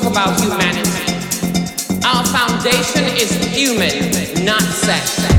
Talk about humanity. Our foundation is human, not sex.